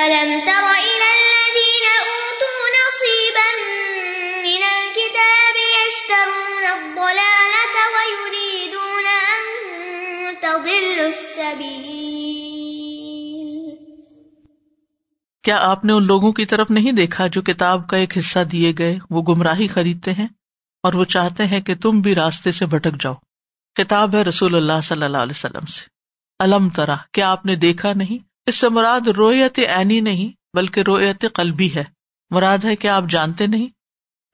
ألم تر إلى الذين أوتوا نصيبا من الكتاب يشترون الضلالة ويريدون أن تضلوا السبيل؟ کیا آپ نے ان لوگوں کی طرف نہیں دیکھا جو کتاب کا ایک حصہ دیے گئے، وہ گمراہی خریدتے ہیں اور وہ چاہتے ہیں کہ تم بھی راستے سے بھٹک جاؤ۔ کتاب ہے رسول اللہ صلی اللہ علیہ وسلم سے۔ علم طرح کیا آپ نے دیکھا نہیں؟ اس سے مراد رویت عینی نہیں، بلکہ رویت قلبی ہے۔ مراد ہے کہ آپ جانتے نہیں۔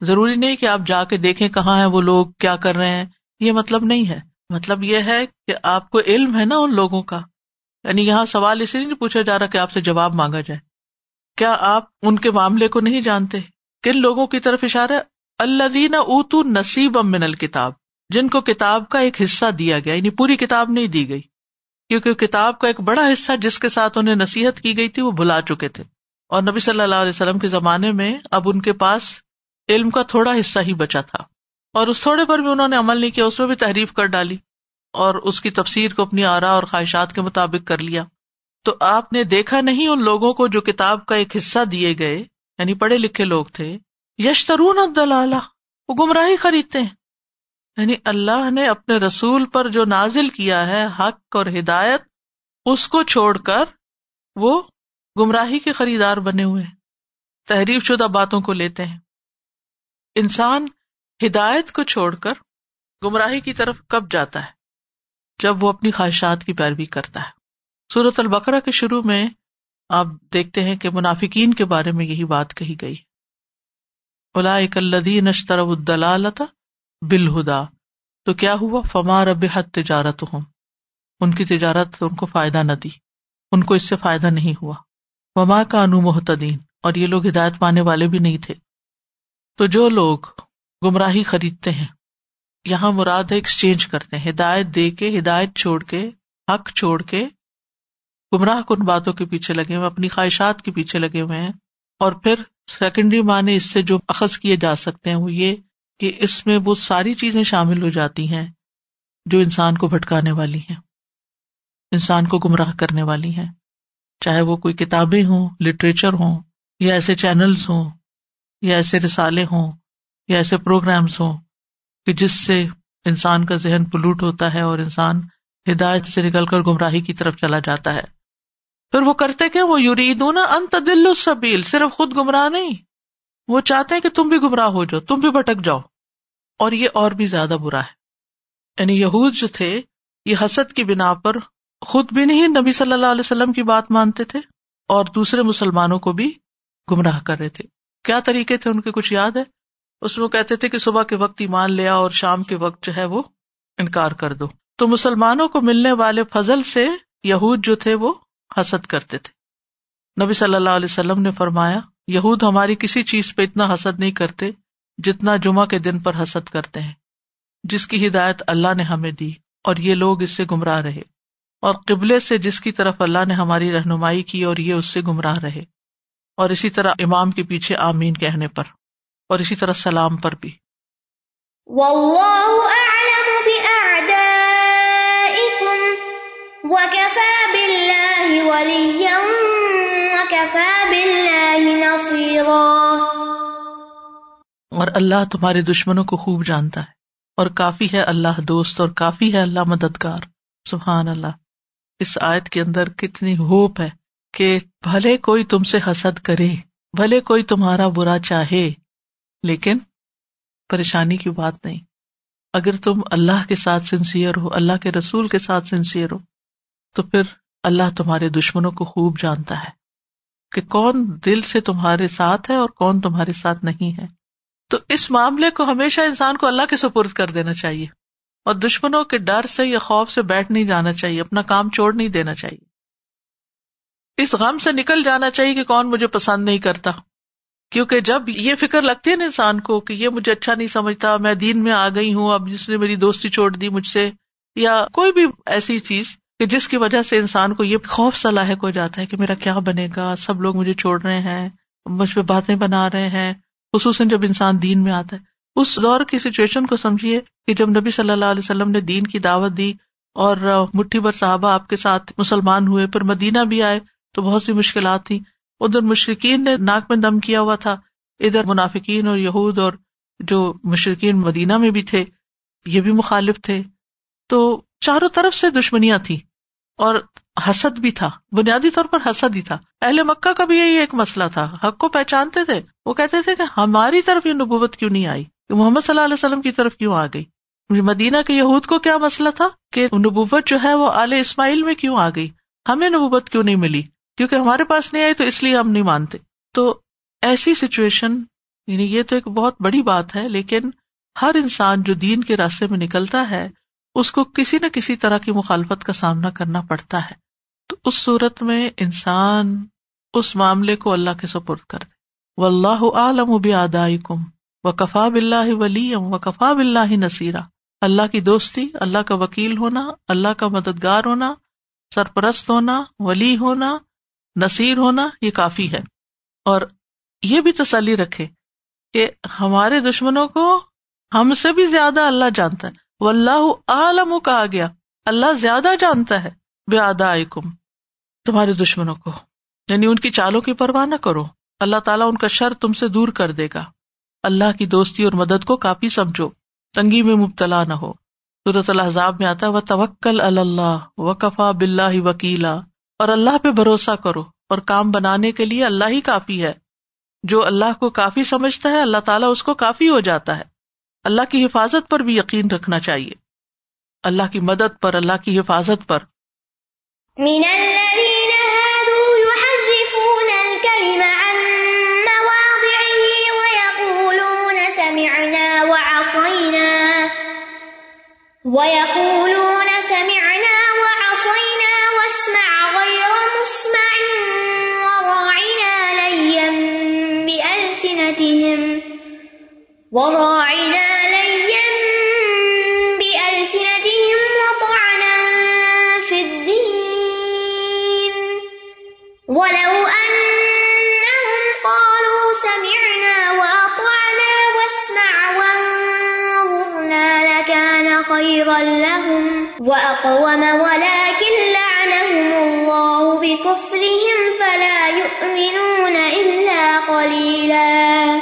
ضروری نہیں کہ آپ جا کے دیکھیں کہاں ہے وہ لوگ، کیا کر رہے ہیں۔ یہ مطلب نہیں ہے۔ مطلب یہ ہے کہ آپ کو علم ہے نا ان لوگوں کا۔ یعنی یہاں سوال اسی نہیں پوچھا جا رہا کہ آپ سے جواب مانگا جائے۔ کیا آپ ان کے معاملے کو نہیں جانتے؟ کن لوگوں کی طرف اشارہ؟ اللہ دینا اتو نصیب امن الکتاب، جن کو کتاب کا ایک حصہ دیا گیا یعنی پوری کتاب نہیں دی گئی۔ کیونکہ کتاب کا ایک بڑا حصہ جس کے ساتھ انہیں نصیحت کی گئی تھی، وہ بھلا چکے تھے۔ اور نبی صلی اللہ علیہ وسلم کے زمانے میں اب ان کے پاس علم کا تھوڑا حصہ ہی بچا تھا۔ اور اس تھوڑے پر بھی انہوں نے عمل نہیں کیا، اس میں بھی تحریف کر ڈالی اور اس کی تفسیر کو اپنی آرا اور خواہشات کے مطابق کر لیا۔ تو آپ نے دیکھا نہیں ان لوگوں کو جو کتاب کا ایک حصہ دیے گئے یعنی پڑھے لکھے لوگ تھے؟ یشترون عبداللہ وہ گمراہی خریدتے ہیں۔ یعنی اللہ نے اپنے رسول پر جو نازل کیا ہے حق اور ہدایت، اس کو چھوڑ کر وہ گمراہی کے خریدار بنے ہوئے ہیں۔ تحریف شدہ باتوں کو لیتے ہیں۔ انسان ہدایت کو چھوڑ کر گمراہی کی طرف کب جاتا ہے؟ جب وہ اپنی خواہشات کی پیروی کرتا ہے۔ سورت البقرہ کے شروع میں آپ دیکھتے ہیں کہ منافقین کے بارے میں یہی بات کہی گئی۔ الا اکلدی نشتر الدلالتا بالہدا، تو کیا ہوا؟ فما رب حد تجارت ہوں ان کی تجارت ان کو فائدہ نہ دی، ان کو اس سے فائدہ نہیں ہوا۔ وما کا انو محتدین اور یہ لوگ ہدایت پانے والے بھی نہیں تھے۔ تو جو لوگ گمراہی خریدتے ہیں، یہاں مراد ایکسچینج کرتے ہیں، ہدایت دے کے، ہدایت چھوڑ کے، حق چھوڑ کے۔ گمراہ کن باتوں کے پیچھے لگے ہوئے، اپنی خواہشات کے پیچھے لگے ہوئے ہیں۔ اور پھر سیکنڈری معنی اس سے جو اخذ کیے جا سکتے ہیں، وہ یہ کہ اس میں وہ ساری چیزیں شامل ہو جاتی ہیں جو انسان کو بھٹکانے والی ہیں، انسان کو گمراہ کرنے والی ہیں۔ چاہے وہ کوئی کتابیں ہوں لٹریچر ہوں، یا ایسے چینلس ہوں، یا ایسے رسالے ہوں، یا ایسے پروگرامس ہوں کہ جس سے انسان کا ذہن پلوٹ ہوتا ہے اور انسان ہدایت سے نکل کر گمراہی کی طرف چلا جاتا ہے۔ پھر وہ کرتے کہ وہ یوریدون انت دل سبیل صرف خود گمراہ نہیں۔ وہ چاہتے ہیں کہ تم بھی گمراہ ہو جاؤ، تم بھی بھٹک جاؤ، اور یہ اور بھی زیادہ برا ہے۔ یعنی یہود جو تھے، یہ حسد کی بنا پر خود بھی نہیں نبی صلی اللہ علیہ وسلم کی بات مانتے تھے، اور دوسرے مسلمانوں کو بھی گمراہ کر رہے تھے۔ کیا طریقے تھے ان کے؟ کچھ یاد ہے؟ اس میں کہتے تھے کہ صبح کے وقت ایمان لیا اور شام کے وقت جو ہے وہ انکار کر دو۔ تو مسلمانوں کو ملنے والے فضل سے یہود جو تھے وہ حسد کرتے تھے۔ نبی صلی اللہ علیہ وسلم نے فرمایا یہود ہماری کسی چیز پہ اتنا حسد نہیں کرتے جتنا جمعہ کے دن پر حسد کرتے ہیں۔ جس کی ہدایت اللہ نے ہمیں دی اور یہ لوگ اس سے گمراہ رہے۔ اور قبلے سے جس کی طرف اللہ نے ہماری رہنمائی کی اور یہ اس سے گمراہ رہے۔ اور اسی طرح امام کے پیچھے آمین کہنے پر اور اسی طرح سلام پر بھی۔ اور اللہ تمہارے دشمنوں کو خوب جانتا ہے اور کافی ہے اللہ دوست اور کافی ہے اللہ مددگار۔ سبحان اللہ اس آیت کے اندر کتنی ہوپ ہے کہ بھلے کوئی تم سے حسد کرے، بھلے کوئی تمہارا برا چاہے۔ لیکن پریشانی کی بات نہیں۔ اگر تم اللہ کے ساتھ سنسیئر ہو، اللہ کے رسول کے ساتھ سنسیئر ہو تو پھر اللہ تمہارے دشمنوں کو خوب جانتا ہے کہ کون دل سے تمہارے ساتھ ہے اور کون تمہارے ساتھ نہیں ہے۔ تو اس معاملے کو ہمیشہ انسان کو اللہ کے سپرد کر دینا چاہیے اور دشمنوں کے ڈر سے یا خوف سے بیٹھ نہیں جانا چاہیے، اپنا کام چھوڑ نہیں دینا چاہیے۔ اس غم سے نکل جانا چاہیے کہ کون مجھے پسند نہیں کرتا، کیونکہ جب یہ فکر لگتی ہے نا انسان کو کہ یہ مجھے اچھا نہیں سمجھتا، میں دین میں آ گئی ہوں، اب جس نے میری دوستی چھوڑ دی مجھ سے، یا کوئی بھی ایسی چیز کہ جس کی وجہ سے انسان کو یہ خوف صلاحق ہو جاتا ہے کہ میرا کیا بنے گا، سب لوگ مجھے چھوڑ رہے ہیں، مجھ پہ باتیں بنا رہے ہیں، خصوصاً جب انسان دین میں آتا ہے۔ اس دور کی سچویشن کو سمجھیے کہ جب نبی صلی اللہ علیہ وسلم نے دین کی دعوت دی اور مٹھی بھر صحابہ آپ کے ساتھ مسلمان ہوئے پھر مدینہ بھی آئے، تو بہت سی مشکلات تھی ادھر مشرقین نے ناک میں دم کیا ہوا تھا، ادھر منافقین اور یہود اور جو مشرقین مدینہ میں بھی تھے، یہ بھی مخالف تھے۔ تو چاروں طرف سے دشمنیاں تھی اور حسد بھی تھا، بنیادی طور پر حسد ہی تھا۔ اہل مکہ کا بھی یہی ایک مسئلہ تھا۔ حق کو پہچانتے تھے۔ وہ کہتے تھے کہ ہماری طرف یہ نبوت کیوں نہیں آئی؟ کہ محمد صلی اللہ علیہ وسلم کی طرف کیوں آ گئی؟ مدینہ کے یہود کو کیا مسئلہ تھا؟ کہ نبوت جو ہے وہ آل اسماعیل میں کیوں آ گئی؟ ہمیں نبوت کیوں نہیں ملی؟ کیونکہ ہمارے پاس نہیں آئی تو اس لیے ہم نہیں مانتے۔ تو ایسی سچویشن یعنی یہ تو ایک بہت بڑی بات ہے، لیکن ہر انسان جو دین کے راستے میں نکلتا ہے اس کو کسی نہ کسی طرح کی مخالفت کا سامنا کرنا پڑتا ہے۔ تو اس صورت میں انسان اس معاملے کو اللہ کے سپرد کر دے۔ و اللہ عالم و آدائی کم و کفا بلّہ ولی و کفا بلّہ نصیرہ اللہ کی دوستی، اللہ کا وکیل ہونا، اللہ کا مددگار ہونا، سرپرست ہونا، ولی ہونا، نصیر ہونا، یہ کافی ہے۔ اور یہ بھی تسلی رکھے کہ ہمارے دشمنوں کو ہم سے بھی زیادہ اللہ جانتا ہے۔ وہ اللہ عالم کہا گیا۔ اللہ زیادہ جانتا ہے بے کم تمہارے دشمنوں کو۔ یعنی ان کی چالوں کی پرواہ نہ کرو۔ اللہ تعالیٰ ان کا شر تم سے دور کر دے گا۔ اللہ کی دوستی اور مدد کو کافی سمجھو۔ تنگی میں مبتلا نہ ہو۔ صورت الحضاب میں آتا ہے وہ توکل اللہ و کفا بلّہ وکیلا اور اللہ پہ بھروسہ کرو۔ اور کام بنانے کے لیے اللہ ہی کافی ہے۔ جو اللہ کو کافی سمجھتا ہے، اللہ تعالیٰ اس کو کافی ہو جاتا ہے۔ اللہ کی حفاظت پر بھی یقین رکھنا چاہیے۔ اللہ کی مدد پر، اللہ کی حفاظت پر۔ وَيَقُولُونَ سَمِعْنَا وَعَصَيْنَا وَاسْمَعْ غَيْرَ مُسْمَعٍ وَرَاعِنَا لَيًّا بِأَلْسِنَتِهِمْ، وَرَاعِنَا لَهُمْ وَأَقْوَمَ وَلَكِنْ لَعَنَهُمُ اللَّهُ بِكُفْرِهِمْ فَلَا يُؤْمِنُونَ إِلَّا قَلِيلًا.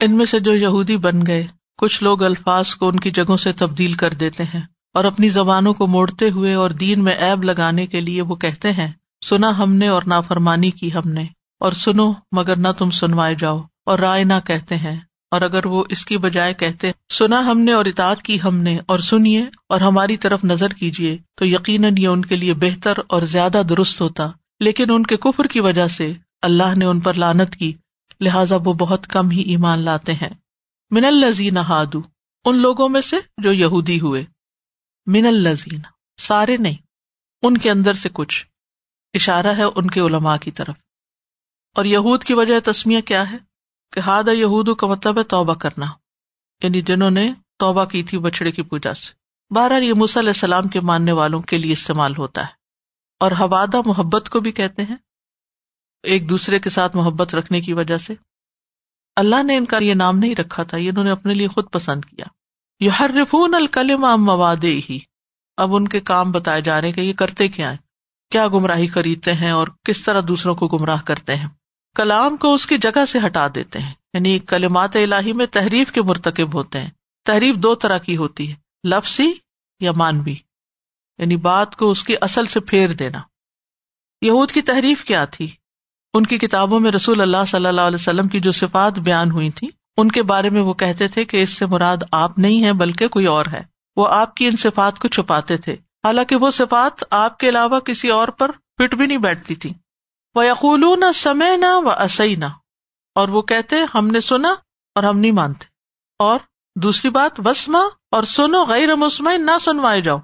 ان میں سے جو یہودی بن گئے، کچھ لوگ الفاظ کو ان کی جگہوں سے تبدیل کر دیتے ہیں اور اپنی زبانوں کو موڑتے ہوئے اور دین میں ایب لگانے کے لیے وہ کہتے ہیں، سنا ہم نے اور نافرمانی کی ہم نے، اور سنو مگر نہ تم سنوائے جاؤ، اور رائے نہ کہتے ہیں۔ اور اگر وہ اس کی بجائے کہتے، سنا ہم نے اور اطاعت کی ہم نے اور سنیے اور ہماری طرف نظر کیجیے، تو یقیناً یہ ان کے لیے بہتر اور زیادہ درست ہوتا۔ لیکن ان کے کفر کی وجہ سے اللہ نے ان پر لانت کی، لہٰذا وہ بہت کم ہی ایمان لاتے ہیں۔ من الزین ہادو، ان لوگوں میں سے جو یہودی ہوئے۔ من الزین سارے نہیں، ان کے اندر سے کچھ۔ اشارہ ہے ان کے علماء کی طرف۔ اور یہود کی وجہ تسمیہ کیا ہے؟ کہ ہاد یہود کا مطلب ہے توبہ کرنا۔ یعنی جنہوں نے توبہ کی تھی بچڑے کی پوجا سے۔ بہرحال یہ علیہ السلام کے ماننے والوں کے لیے استعمال ہوتا ہے۔ اور حوادہ محبت کو بھی کہتے ہیں۔ ایک دوسرے کے ساتھ محبت رکھنے کی وجہ سے۔ اللہ نے ان کا یہ نام نہیں رکھا تھا، یہ انہوں نے اپنے لیے خود پسند کیا۔ یہ ہر رفون الکلم مواد ہی اب ان کے کام بتائے جا رہے کہ یہ کرتے کیا ہے کیا گمراہی خریدتے ہیں اور کس طرح دوسروں کو گمراہ کرتے ہیں؟ کلام کو اس کی جگہ سے ہٹا دیتے ہیں۔ یعنی کلمات الہی میں تحریف کے مرتکب ہوتے ہیں۔ تحریف دو طرح کی ہوتی ہے، لفظی یا مانوی یعنی بات کو اس کی اصل سے پھیر دینا۔ یہود کی تحریف کیا تھی؟ ان کی کتابوں میں رسول اللہ صلی اللہ علیہ وسلم کی جو صفات بیان ہوئی تھی ان کے بارے میں وہ کہتے تھے کہ اس سے مراد آپ نہیں ہے بلکہ کوئی اور ہے۔ وہ آپ کی ان صفات کو چھپاتے تھے۔ حالانکہ وہ صفات آپ کے علاوہ کسی اور پر فٹ بھی نہیں بیٹھتی تھی یقول نہ سمے نہ و اصئی نہ اور وہ کہتے، ہم نے سنا اور ہم نہیں مانتے۔ اور دوسری بات وسما اور سنو، غیر مسمع نہ سنوائے جاؤ۔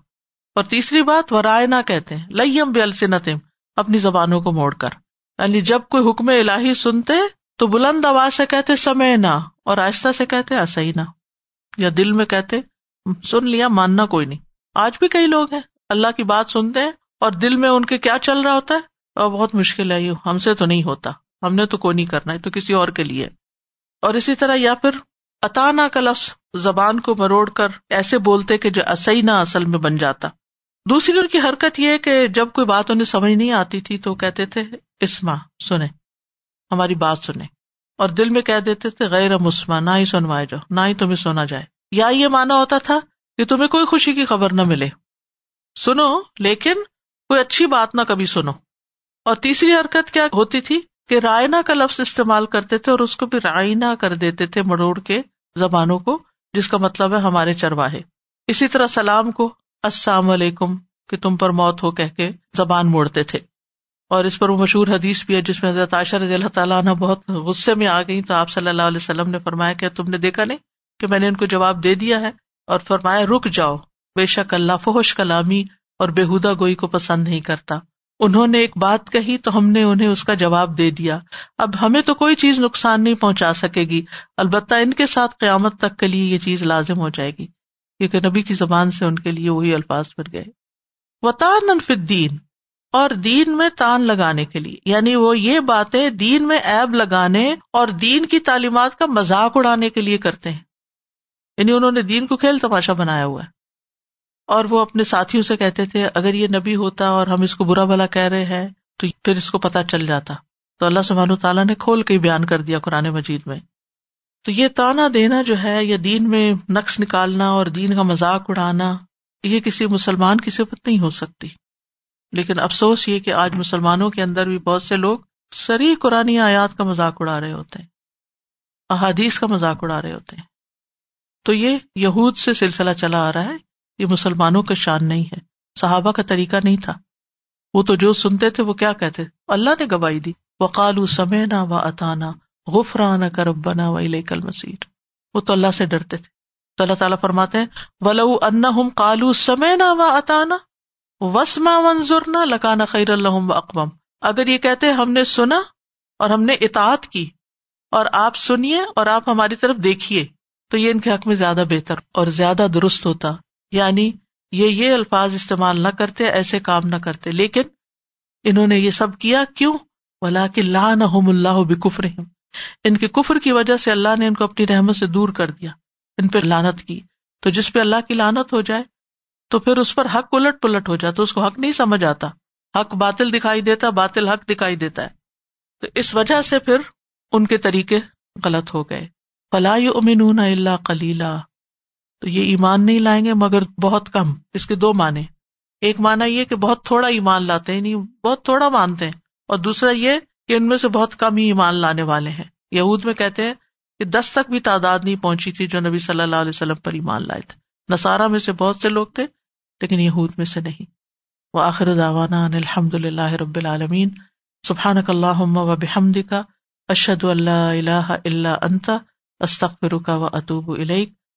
اور تیسری بات و رائے نہ کہتے۔ لئیم بے السنتم اپنی زبانوں کو موڑ کر۔ یعنی جب کوئی حکم الہی سنتے، تو بلند آواز سے کہتے سمے نہ اور آہستہ سے کہتے اصئی نہ یا دل میں کہتے، سن لیا، ماننا کوئی نہیں۔ آج بھی کئی لوگ ہیں، اللہ کی بات سنتے ہیں اور دل میں ان کے کیا چل رہا ہوتا ہے؟ اور بہت مشکل ہے، یہ ہم سے تو نہیں ہوتا۔ ہم نے تو کوئی نہیں کرنا ہے تو کسی اور کے لیے۔ اور اسی طرح یا پھر اطانا کا لفظ زبان کو مروڑ کر ایسے بولتے کہ جو اصئی نہ اصل میں بن جاتا۔ دوسری ان کی حرکت یہ کہ جب کوئی بات انہیں سمجھ نہیں آتی تھی تو کہتے تھے اسما سنیں۔ ہماری بات سنیں۔ اور دل میں کہہ دیتے تھے، غیر مسما نہ ہی سنوائے جاؤ، نہ ہی تمہیں سونا جائے۔ یا یہ مانا ہوتا تھا کہ تمہیں کوئی خوشی کی خبر نہ ملے۔ سنو، لیکن کوئی اچھی بات نہ کبھی سنو۔ اور تیسری حرکت کیا ہوتی تھی کہ رائنا کا لفظ استعمال کرتے تھے اور اس کو بھی رائنا کر دیتے تھے مڑوڑ کے زبانوں کو، جس کا مطلب ہے ہمارے چرواہے اسی طرح سلام کو السلام علیکم کہ تم پر موت ہو کہ کے زبان موڑتے تھے۔ اور اس پر وہ مشہور حدیث بھی ہے جس میں حضرت عائشہ رضی اللہ تعالیٰ عنہ بہت غصے میں آ گئی تو آپ صلی اللہ علیہ وسلم نے فرمایا کہ تم نے دیکھا نہیں کہ میں نے ان کو جواب دے دیا ہے؟ اور فرمایا، رک جاؤ، بے شک اللہ فحش کلامی اور بےحدہ گوئی کو پسند نہیں کرتا۔ انہوں نے ایک بات کہی تو ہم نے انہیں اس کا جواب دے دیا۔ اب ہمیں تو کوئی چیز نقصان نہیں پہنچا سکے گی۔ البتہ ان کے ساتھ قیامت تک کے لیے یہ چیز لازم ہو جائے گی۔ کیونکہ نبی کی زبان سے ان کے لیے وہی الفاظ بن گئے۔ وطان دین اور دین میں تان لگانے کے لیے۔ یعنی وہ یہ باتیں دین میں ایب لگانے اور دین کی تعلیمات کا مذاق اڑانے کے لیے کرتے ہیں۔ یعنی انہوں نے دین کو کھیل تماشا بنایا ہوا ہے۔ اور وہ اپنے ساتھیوں سے کہتے تھے، اگر یہ نبی ہوتا اور ہم اس کو برا بلا کہہ رہے ہیں، تو پھر اس کو پتا چل جاتا۔ تو اللہ سبحان تعالیٰ نے کھول کے بیان کر دیا قرآن مجید میں۔ تو یہ تانا دینا جو ہے یا دین میں نقص نکالنا اور دین کا مذاق اڑانا، یہ کسی مسلمان کی صفت نہیں ہو سکتی۔ لیکن افسوس یہ کہ آج مسلمانوں کے اندر بھی بہت سے لوگ سری قرآن آیات کا مذاق اڑا رہے ہوتے ہیں، احادیث کا مذاق اڑا رہے ہوتے ہیں۔ تو یہ یہود سے سلسلہ چلا آ رہا ہے۔ یہ مسلمانوں کا شان نہیں ہے، صحابہ کا طریقہ نہیں تھا۔ وہ تو جو سنتے تھے، وہ کیا کہتے؟ اللہ نے گواہی دی۔ وقال سمینا و اتانا غفران کربنا و کل مسیر وہ تو اللہ سے ڈرتے تھے۔ تو اللہ تعالیٰ فرماتے ہیں، ولو ان کالو سمینا و اتانا وسما منظرنا لکانا خیر اللہ و اقبم اگر یہ کہتے، ہم نے سنا اور ہم نے اطاعت کی اور آپ سنیے اور آپ ہماری طرف دیکھیے، تو یہ ان کے حق میں زیادہ بہتر اور زیادہ درست ہوتا۔ یعنی یہ یہ الفاظ استعمال نہ کرتے، ایسے کام نہ کرتے۔ لیکن انہوں نے یہ سب کیا، کیوں؟ بلا کہ لا نہ اللہ بکفر ان کے کفر کی وجہ سے اللہ نے ان کو اپنی رحمت سے دور کر دیا، ان پہ لانت کی۔ تو جس پہ اللہ کی لانت ہو جائے، تو پھر اس پر حق الٹ پلٹ ہو جاتا، اس کو حق نہیں سمجھ آتا۔ حق باطل دکھائی دیتا، باطل حق دکھائی دیتا ہے۔ تو اس وجہ سے پھر ان کے طریقے غلط ہو گئے۔ فلاح امین اللہ کلیلہ تو یہ ایمان نہیں لائیں گے، مگر بہت کم۔ اس کے دو معنی۔ ایک مانا یہ کہ بہت تھوڑا ایمان لاتے ہیں نہیں بہت تھوڑا مانتے ہیں۔ اور دوسرا یہ کہ ان میں سے بہت کم ہی ایمان لانے والے ہیں۔ یہود میں کہتے ہیں کہ دس تک بھی تعداد نہیں پہنچی تھی جو نبی صلی اللہ علیہ وسلم پر ایمان لائے تھے۔ نسارا میں سے بہت سے لوگ تھے، لیکن یہود میں سے نہیں۔ وہ آخر داوانا الحمد اللہ رب العالمین۔ سبحان اللہ و بحمد کا اشد اللہ اللہ اللہ انتا استخر کا و اطوب